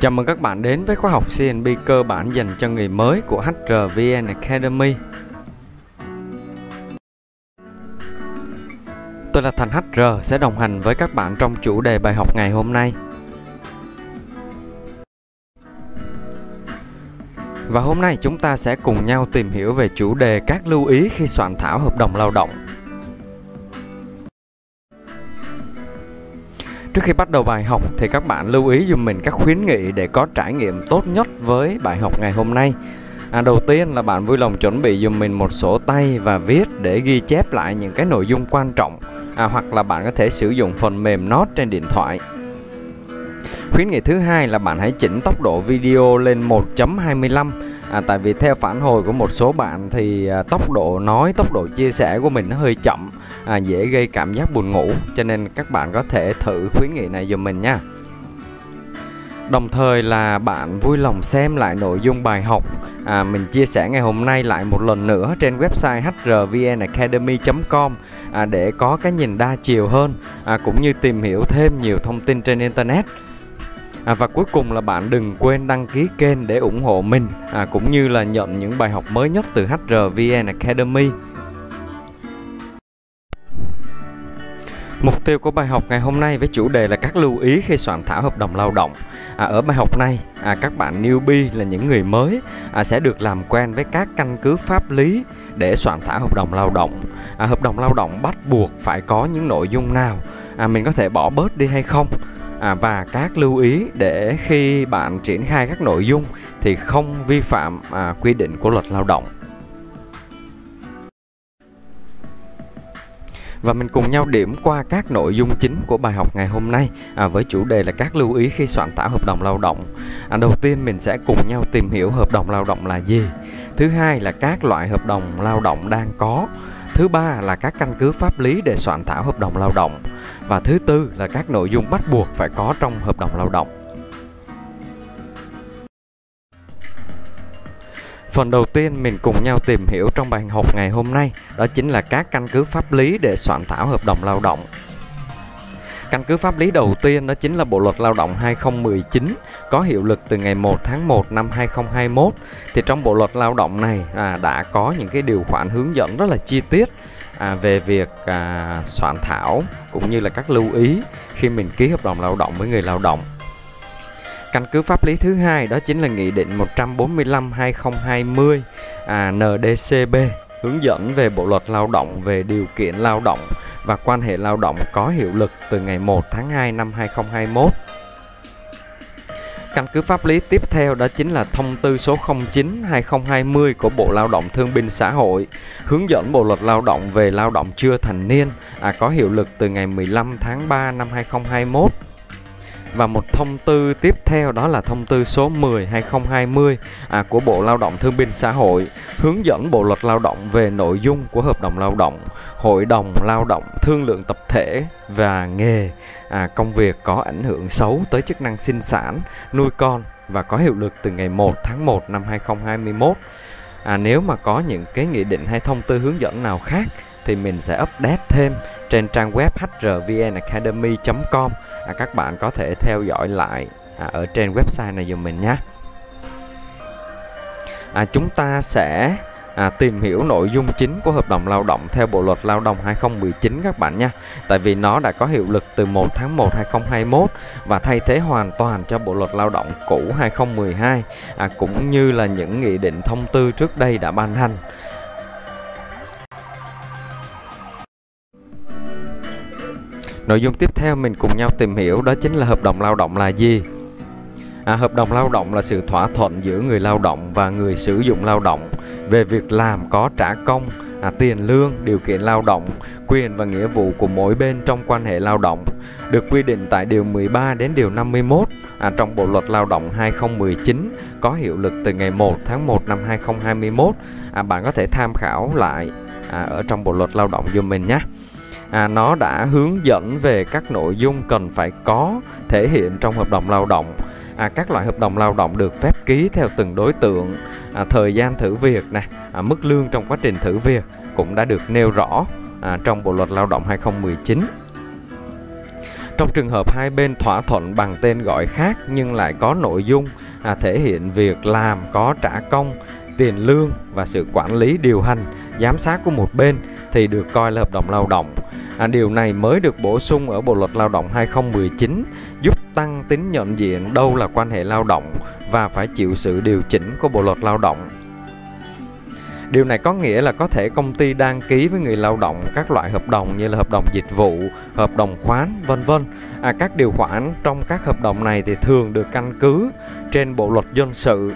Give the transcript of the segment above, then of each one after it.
Chào mừng các bạn đến với khóa học CNB cơ bản dành cho người mới của HRVN Academy. Tôi là Thành HR sẽ đồng hành với các bạn trong chủ đề bài học ngày hôm nay. Và hôm nay chúng ta sẽ cùng nhau tìm hiểu về chủ đề các lưu ý khi soạn thảo hợp đồng lao động. Trước khi bắt đầu bài học thì các bạn lưu ý dùm mình các khuyến nghị để có trải nghiệm tốt nhất với bài học ngày hôm nay. À, đầu tiên là bạn vui lòng chuẩn bị dùm mình một sổ tay và viết để ghi chép lại những cái nội dung quan trọng à, hoặc là bạn có thể sử dụng phần mềm Note trên điện thoại. Khuyến nghị thứ hai là bạn hãy chỉnh tốc độ video lên 1.25 à, tại vì theo phản hồi của một số bạn thì à, tốc độ nói, tốc độ chia sẻ của mình nó hơi chậm à, dễ gây cảm giác buồn ngủ. Cho nên các bạn có thể thử khuyến nghị này giùm mình nha. Đồng thời là bạn vui lòng xem lại nội dung bài học. À, mình chia sẻ ngày hôm nay lại một lần nữa trên website hrvnacademy.com à, để có cái nhìn đa chiều hơn à, cũng như tìm hiểu thêm nhiều thông tin trên internet. À, và cuối cùng là bạn đừng quên đăng ký kênh để ủng hộ mình à, cũng như là nhận những bài học mới nhất từ HRVN Academy. Mục tiêu của bài học ngày hôm nay với chủ đề là các lưu ý khi soạn thảo hợp đồng lao động. À, ở bài học này, à, các bạn newbie là những người mới à, sẽ được làm quen với các căn cứ pháp lý để soạn thảo hợp đồng lao động. À, hợp đồng lao động bắt buộc phải có những nội dung nào, à, mình có thể bỏ bớt đi hay không? À, và các lưu ý để khi bạn triển khai các nội dung thì không vi phạm à, quy định của luật lao động. và mình cùng nhau điểm qua các nội dung chính của bài học ngày hôm nay à, với chủ đề là các lưu ý khi soạn thảo hợp đồng lao động. À, đầu tiên mình sẽ cùng nhau tìm hiểu hợp đồng lao động là gì. Thứ hai là các loại hợp đồng lao động đang có. Thứ ba là các căn cứ pháp lý để soạn thảo hợp đồng lao động. Và thứ tư là các nội dung bắt buộc phải có trong hợp đồng lao động. Phần đầu tiên mình cùng nhau tìm hiểu trong bài học ngày hôm nay, đó chính là các căn cứ pháp lý để soạn thảo hợp đồng lao động. Căn cứ pháp lý đầu tiên đó chính là Bộ luật Lao động 2019 có hiệu lực từ ngày 1 tháng 1 năm 2021. Thì trong Bộ luật Lao động này à, đã có những cái điều khoản hướng dẫn rất là chi tiết à, về việc à, soạn thảo cũng như là các lưu ý khi mình ký hợp đồng lao động với người lao động. Căn cứ pháp lý thứ hai đó chính là Nghị định 145-2020 à, NDCB hướng dẫn về Bộ luật Lao động về điều kiện lao động và quan hệ lao động có hiệu lực từ ngày 1 tháng 2 năm 2021. Căn cứ pháp lý tiếp theo đó chính là thông tư số 09-2020 của Bộ Lao động Thương binh Xã hội hướng dẫn Bộ luật Lao động về lao động chưa thành niên à, có hiệu lực từ ngày 15 tháng 3 năm 2021 và một thông tư tiếp theo đó là thông tư số 10 2020 à, của Bộ Lao động Thương binh Xã hội hướng dẫn Bộ luật Lao động về nội dung của hợp đồng lao động, hội đồng lao động, thương lượng tập thể và nghề à, công việc có ảnh hưởng xấu tới chức năng sinh sản, nuôi con và có hiệu lực từ ngày 1 tháng 1 năm 2021. À, nếu mà có những cái nghị định hay thông tư hướng dẫn nào khác thì mình sẽ update thêm trên trang web hrvnacademy.com à, các bạn có thể theo dõi lại à, ở trên website này dùm mình nhé à, chúng ta sẽ à, tìm hiểu nội dung chính của hợp đồng lao động theo Bộ luật Lao động 2019 các bạn nha. Tại vì nó đã có hiệu lực từ 1 tháng 1 2021 và thay thế hoàn toàn cho Bộ luật Lao động cũ 2012 à, cũng như là những nghị định thông tư trước đây đã ban hành. Nội dung tiếp theo mình cùng nhau tìm hiểu đó chính là hợp đồng lao động là gì. À, hợp đồng lao động là sự thỏa thuận giữa người lao động và người sử dụng lao động về việc làm có trả công, à, tiền lương, điều kiện lao động, quyền và nghĩa vụ của mỗi bên trong quan hệ lao động được quy định tại điều 13 đến điều 51 à, trong Bộ luật Lao động 2019 có hiệu lực từ ngày 1 tháng 1 năm 2021. À, bạn có thể tham khảo lại à, ở trong Bộ luật Lao động giùm mình nhé à, nó đã hướng dẫn về các nội dung cần phải có thể hiện trong hợp đồng lao động. À, các loại hợp đồng lao động được phép ký theo từng đối tượng. À, thời gian thử việc nè à, mức lương trong quá trình thử việc cũng đã được nêu rõ à, trong bộ luật lao động 2019 Trong trường hợp hai bên thỏa thuận bằng tên gọi khác nhưng lại có nội dung à, thể hiện việc làm có trả công, tiền lương và sự quản lý điều hành, giám sát của một bên thì được coi là hợp đồng lao động. À, điều này mới được bổ sung ở Bộ luật Lao động 2019 giúp tăng tính nhận diện đâu là quan hệ lao động và phải chịu sự điều chỉnh của Bộ luật Lao động Điều này có nghĩa là có thể công ty đăng ký với người lao động các loại hợp đồng như là hợp đồng dịch vụ, hợp đồng khoán, vân vân. À, các điều khoản trong các hợp đồng này thì thường được căn cứ trên bộ luật dân sự.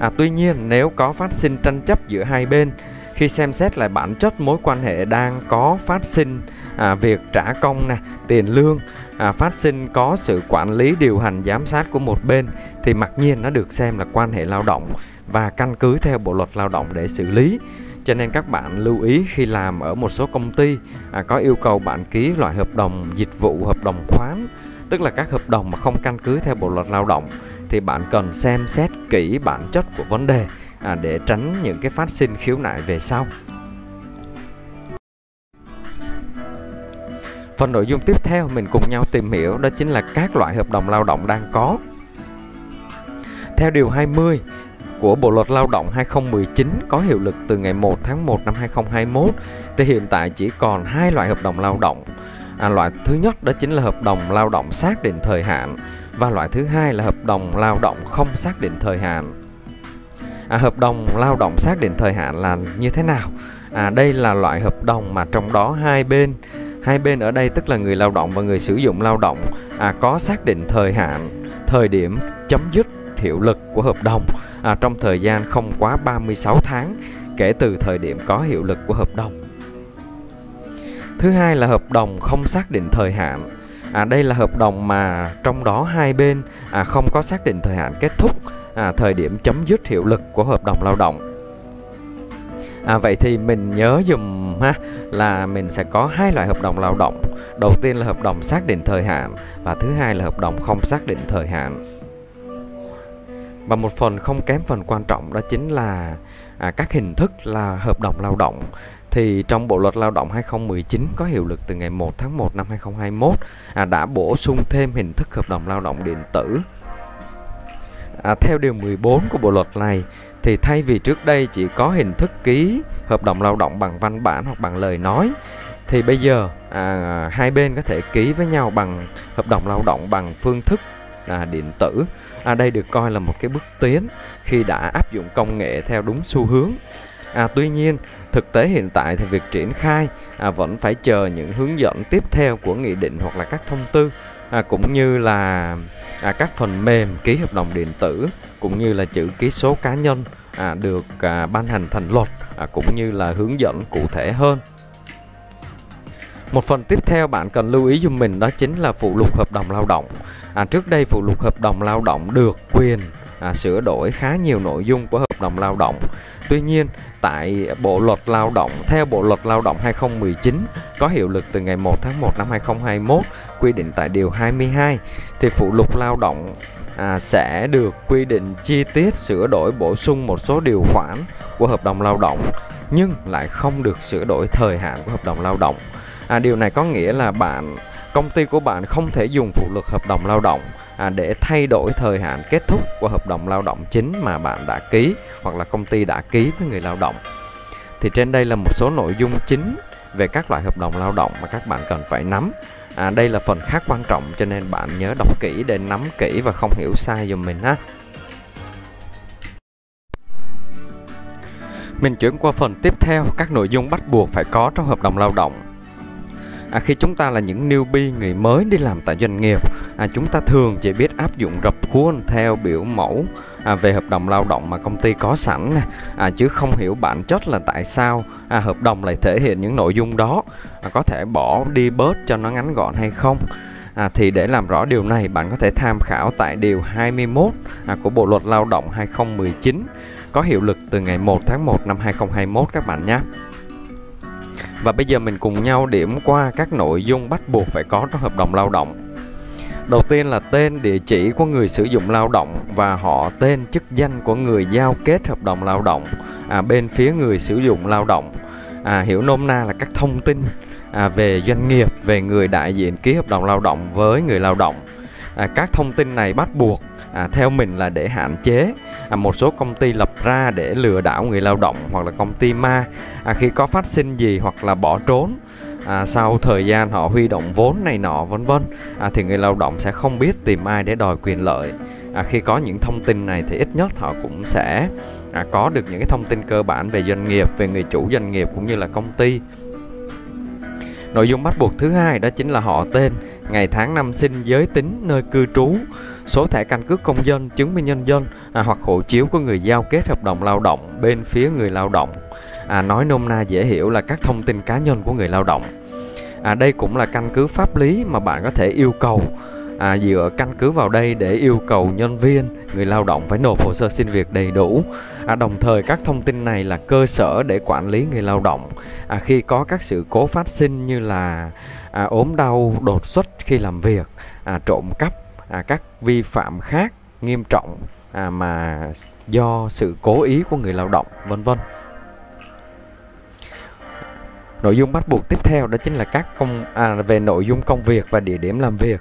À, tuy nhiên nếu có phát sinh tranh chấp giữa hai bên khi xem xét lại bản chất mối quan hệ đang có phát sinh à, việc trả công nè, tiền lương à, phát sinh có sự quản lý điều hành giám sát của một bên thì mặc nhiên nó được xem là quan hệ lao động và căn cứ theo bộ luật lao động để xử lý. Cho nên các bạn lưu ý khi làm ở một số công ty à, có yêu cầu bạn ký loại hợp đồng dịch vụ hợp đồng khoán tức là các hợp đồng mà không căn cứ theo bộ luật lao động thì bạn cần xem xét kỹ bản chất của vấn đề à, để tránh những cái phát sinh khiếu nại về sau Phần nội dung tiếp theo mình cùng nhau tìm hiểu đó chính là các loại hợp đồng lao động đang có. Theo điều 20 của Bộ luật Lao động 2019 có hiệu lực từ ngày 1 tháng 1 năm 2021 thì hiện tại chỉ còn hai loại hợp đồng lao động. À, loại thứ nhất đó chính là hợp đồng lao động xác định thời hạn và loại thứ hai là hợp đồng lao động không xác định thời hạn. À, hợp đồng lao động xác định thời hạn là như thế nào? À, đây là loại hợp đồng mà trong đó hai bên hai bên ở đây tức là người lao động và người sử dụng lao động à, có xác định thời hạn thời điểm chấm dứt hiệu lực của hợp đồng à, trong thời gian không quá 36 tháng kể từ thời điểm có hiệu lực của hợp đồng. Thứ hai là hợp đồng không xác định thời hạn. À, đây là hợp đồng mà trong đó hai bên à, không có xác định thời hạn kết thúc à, thời điểm chấm dứt hiệu lực của hợp đồng lao động. À, vậy thì mình nhớ dùm ha là mình sẽ có hai loại hợp đồng lao động. Đầu tiên là hợp đồng xác định thời hạn và thứ hai là hợp đồng không xác định thời hạn. Và một phần không kém phần quan trọng đó chính là à, các hình thức là hợp đồng lao động thì trong Bộ luật Lao động 2019 có hiệu lực từ ngày 1 tháng 1 năm 2021 à, đã bổ sung thêm hình thức hợp đồng lao động điện tử. À, theo điều 14 của Bộ luật này thì thay vì trước đây chỉ có hình thức ký hợp đồng lao động bằng văn bản hoặc bằng lời nói thì bây giờ à, hai bên có thể ký với nhau bằng hợp đồng lao động bằng phương thức à, điện tử. À, đây được coi là một cái bước tiến khi đã áp dụng công nghệ theo đúng xu hướng. À, tuy nhiên thực tế hiện tại thì việc triển khai à, vẫn phải chờ những hướng dẫn tiếp theo của nghị định hoặc là các thông tư à, cũng như là à, các phần mềm ký hợp đồng điện tử cũng như là chữ ký số cá nhân à, được à, ban hành thành luật à, cũng như là hướng dẫn cụ thể hơn. Một phần tiếp theo bạn cần lưu ý giùm mình đó chính là phụ lục hợp đồng lao động. À, trước đây phụ lục hợp đồng lao động được quyền à, sửa đổi khá nhiều nội dung của hợp đồng lao động. Tuy nhiên, tại Bộ luật Lao động, theo Bộ luật Lao động 2019 có hiệu lực từ ngày 1 tháng 1 năm 2021, quy định tại điều 22 thì phụ lục lao động à, sẽ được quy định chi tiết sửa đổi bổ sung một số điều khoản của hợp đồng lao động nhưng lại không được sửa đổi thời hạn của hợp đồng lao động. À, điều này có nghĩa là bạn công ty của bạn không thể dùng phụ lục hợp đồng lao động à, để thay đổi thời hạn kết thúc của hợp đồng lao động chính mà bạn đã ký hoặc là công ty đã ký với người lao động. Thì trên đây là một số nội dung chính về các loại hợp đồng lao động mà các bạn cần phải nắm. À, đây là phần khá quan trọng cho nên bạn nhớ đọc kỹ để nắm kỹ và không hiểu sai dùm mình ha. Mình chuyển qua phần tiếp theo các nội dung bắt buộc phải có trong hợp đồng lao động à, khi chúng ta là những newbie người mới đi làm tại doanh nghiệp à, chúng ta thường chỉ biết áp dụng rập khuôn theo biểu mẫu à, về hợp đồng lao động mà công ty có sẵn à, chứ không hiểu bản chất là tại sao à, hợp đồng lại thể hiện những nội dung đó à, có thể bỏ đi bớt cho nó ngắn gọn hay không À, thì để làm rõ điều này bạn có thể tham khảo tại điều 21 à, của Bộ luật Lao động 2019 có hiệu lực từ ngày 1 tháng 1 năm 2021 các bạn nhé. Và bây giờ mình cùng nhau điểm qua các nội dung bắt buộc phải có trong hợp đồng lao động. Đầu tiên là tên, địa chỉ của người sử dụng lao động và họ tên chức danh của người giao kết hợp đồng lao động à, bên phía người sử dụng lao động. À, hiểu nôm na là các thông tin à, về doanh nghiệp về người đại diện ký hợp đồng lao động với người lao động à, các thông tin này bắt buộc à, theo mình là để hạn chế. À, một số công ty lập ra để lừa đảo người lao động hoặc là công ty ma. À, khi có phát sinh gì hoặc là bỏ trốn à, sau thời gian họ huy động vốn này nọ vân vân à, thì người lao động sẽ không biết tìm ai để đòi quyền lợi. À, khi có những thông tin này thì ít nhất họ cũng sẽ à, có được những cái thông tin cơ bản về doanh nghiệp về người chủ doanh nghiệp cũng như là công ty. Nội dung bắt buộc thứ hai đó chính là họ tên, ngày tháng năm sinh, giới tính, nơi cư trú, số thẻ căn cước công dân, chứng minh nhân dân à, hoặc hộ chiếu của người giao kết hợp đồng lao động bên phía người lao động. À, nói nôm na dễ hiểu là các thông tin cá nhân của người lao động. À, đây cũng là căn cứ pháp lý mà bạn có thể yêu cầu à, dựa căn cứ vào đây để yêu cầu nhân viên người lao động phải nộp hồ sơ xin việc đầy đủ. À, đồng thời các thông tin này là cơ sở để quản lý người lao động. À, khi có các sự cố phát sinh như là à, ốm đau đột xuất khi làm việc à, trộm cắp à, các vi phạm khác nghiêm trọng à, mà do sự cố ý của người lao động vân vân. Nội dung bắt buộc tiếp theo đó chính là các công à, về nội dung công việc và địa điểm làm việc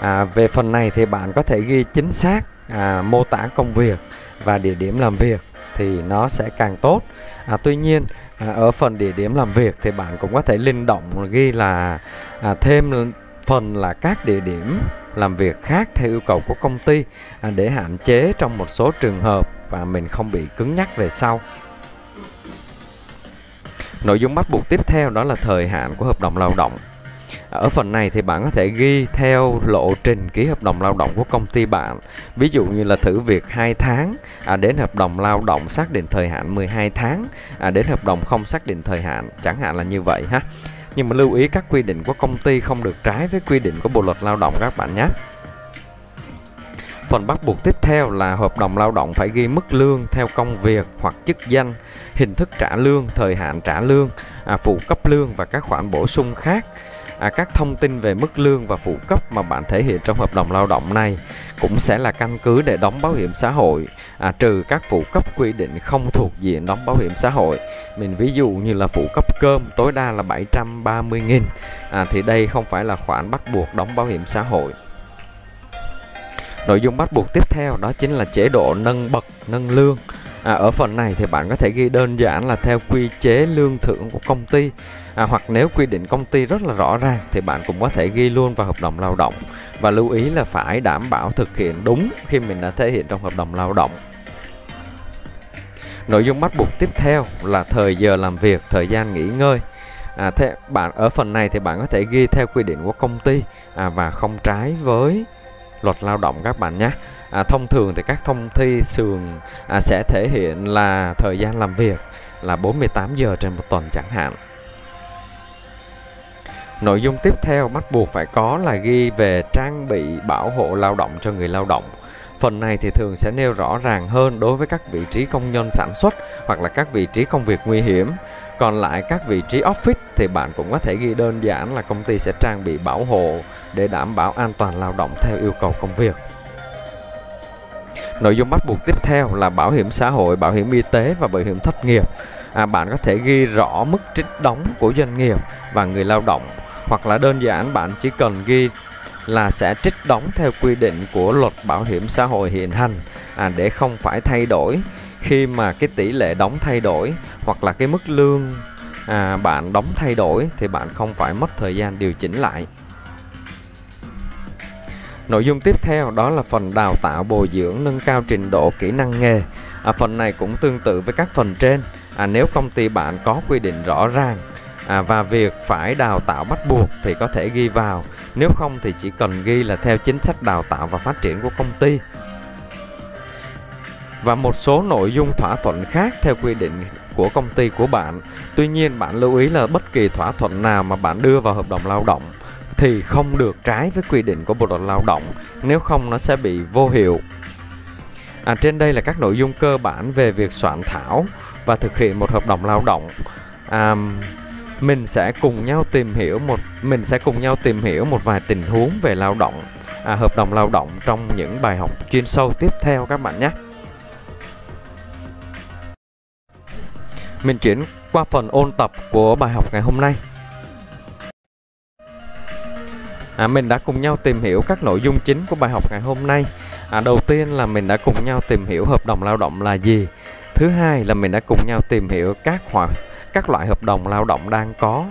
à, về phần này thì bạn có thể ghi chính xác à, mô tả công việc và địa điểm làm việc thì nó sẽ càng tốt. À, tuy nhiên à, ở phần địa điểm làm việc thì bạn cũng có thể linh động ghi là à, thêm phần là các địa điểm làm việc khác theo yêu cầu của công ty à, để hạn chế trong một số trường hợp và mình không bị cứng nhắc về sau. Nội dung bắt buộc tiếp theo đó là thời hạn của hợp đồng lao động ở phần này thì bạn có thể ghi theo lộ trình ký hợp đồng lao động của công ty bạn. Ví dụ như là thử việc 2 tháng à, đến hợp đồng lao động xác định thời hạn 12 tháng à, đến hợp đồng không xác định thời hạn chẳng hạn là như vậy ha. Nhưng mà lưu ý các quy định của công ty không được trái với quy định của bộ luật lao động các bạn nhé. Phần bắt buộc tiếp theo là hợp đồng lao động phải ghi mức lương theo công việc hoặc chức danh, hình thức trả lương, thời hạn trả lương, à, phụ cấp lương và các khoản bổ sung khác à, các thông tin về mức lương và phụ cấp mà bạn thể hiện trong hợp đồng lao động này cũng sẽ là căn cứ để đóng bảo hiểm xã hội. À, trừ các phụ cấp quy định không thuộc diện đóng bảo hiểm xã hội. Mình ví dụ như là phụ cấp cơm tối đa là 730 nghìn. À, thì đây không phải là khoản bắt buộc đóng bảo hiểm xã hội. Nội dung bắt buộc tiếp theo đó chính là chế độ nâng bậc, nâng lương. À, ở phần này thì bạn có thể ghi đơn giản là theo quy chế lương thưởng của công ty. À, hoặc nếu quy định công ty rất là rõ ràng thì bạn cũng có thể ghi luôn vào hợp đồng lao động. Và lưu ý là phải đảm bảo thực hiện đúng khi mình đã thể hiện trong hợp đồng lao động. Nội dung bắt buộc tiếp theo là thời giờ làm việc thời gian nghỉ ngơi. À, thế bạn ở phần này thì bạn có thể ghi theo quy định của công ty à, và không trái với luật lao động các bạn nhé à, thông thường thì các thông thi sườn à, sẽ thể hiện là thời gian làm việc là 48 giờ trên một tuần chẳng hạn Nội dung tiếp theo bắt buộc phải có là ghi về trang bị bảo hộ lao động cho người lao động. Phần này thì thường sẽ nêu rõ ràng hơn đối với các vị trí công nhân sản xuất hoặc là các vị trí công việc nguy hiểm. Còn lại các vị trí office thì bạn cũng có thể ghi đơn giản là công ty sẽ trang bị bảo hộ để đảm bảo an toàn lao động theo yêu cầu công việc. Nội dung bắt buộc tiếp theo là bảo hiểm xã hội, bảo hiểm y tế và bảo hiểm thất nghiệp. À, bạn có thể ghi rõ mức trích đóng của doanh nghiệp và người lao động hoặc là đơn giản bạn chỉ cần ghi là sẽ trích đóng theo quy định của luật bảo hiểm xã hội hiện hành à, để không phải thay đổi khi mà cái tỷ lệ đóng thay đổi hoặc là cái mức lương à, bạn đóng thay đổi thì bạn không phải mất thời gian điều chỉnh lại Nội dung tiếp theo đó là phần đào tạo bồi dưỡng nâng cao trình độ kỹ năng nghề. À, phần này cũng tương tự với các phần trên. À, nếu công ty bạn có quy định rõ ràng à, và việc phải đào tạo bắt buộc thì có thể ghi vào nếu không thì chỉ cần ghi là theo chính sách đào tạo và phát triển của công ty và một số nội dung thỏa thuận khác theo quy định của công ty của bạn. Tuy nhiên bạn lưu ý là bất kỳ thỏa thuận nào mà bạn đưa vào hợp đồng lao động thì không được trái với quy định của Bộ luật Lao động, nếu không nó sẽ bị vô hiệu. À, trên đây là các nội dung cơ bản về việc soạn thảo và thực hiện một hợp đồng lao động. À, mình sẽ cùng nhau tìm hiểu một mình sẽ cùng nhau tìm hiểu một vài tình huống về lao động à, hợp đồng lao động trong những bài học chuyên sâu tiếp theo các bạn nhé mình chuyển qua phần ôn tập của bài học ngày hôm nay À, mình đã cùng nhau tìm hiểu các nội dung chính của bài học ngày hôm nay. À, đầu tiên là mình đã cùng nhau tìm hiểu hợp đồng lao động là gì. Thứ hai là mình đã cùng nhau tìm hiểu các hoặc các loại hợp đồng lao động đang có.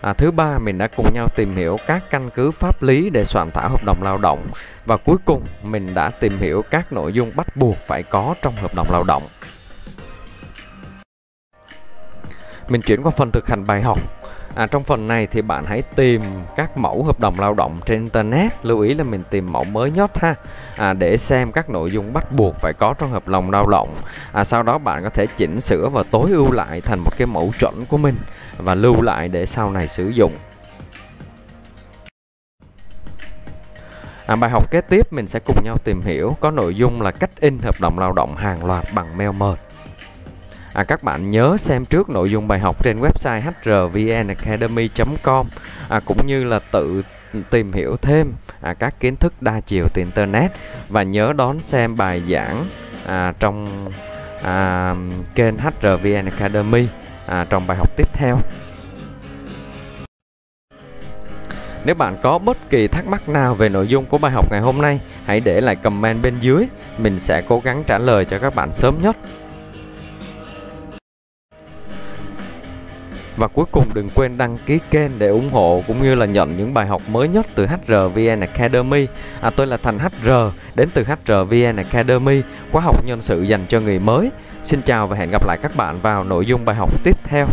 À, thứ ba mình đã cùng nhau tìm hiểu các căn cứ pháp lý để soạn thảo hợp đồng lao động và cuối cùng mình đã tìm hiểu các nội dung bắt buộc phải có trong hợp đồng lao động. Mình chuyển qua phần thực hành bài học. À, trong phần này thì bạn hãy tìm các mẫu hợp đồng lao động trên internet lưu ý là mình tìm mẫu mới nhất ha. À, để xem các nội dung bắt buộc phải có trong hợp đồng lao động. À, sau đó bạn có thể chỉnh sửa và tối ưu lại thành một cái mẫu chuẩn của mình và lưu lại để sau này sử dụng. À, bài học kế tiếp mình sẽ cùng nhau tìm hiểu có nội dung là cách in hợp đồng lao động hàng loạt bằng mail mời à, các bạn nhớ xem trước nội dung bài học trên website hrvnacademy.com à, cũng như là tự tìm hiểu thêm à, các kiến thức đa chiều từ internet và nhớ đón xem bài giảng à, trong à, kênh HRVN Academy à, trong bài học tiếp theo. Nếu bạn có bất kỳ thắc mắc nào về nội dung của bài học ngày hôm nay, hãy để lại comment bên dưới, mình sẽ cố gắng trả lời cho các bạn sớm nhất. Và cuối cùng đừng quên đăng ký kênh để ủng hộ cũng như là nhận những bài học mới nhất từ HRVN Academy. À, tôi là Thành HR đến từ HRVN Academy, khóa học nhân sự dành cho người mới. Xin chào và hẹn gặp lại các bạn vào nội dung bài học tiếp theo.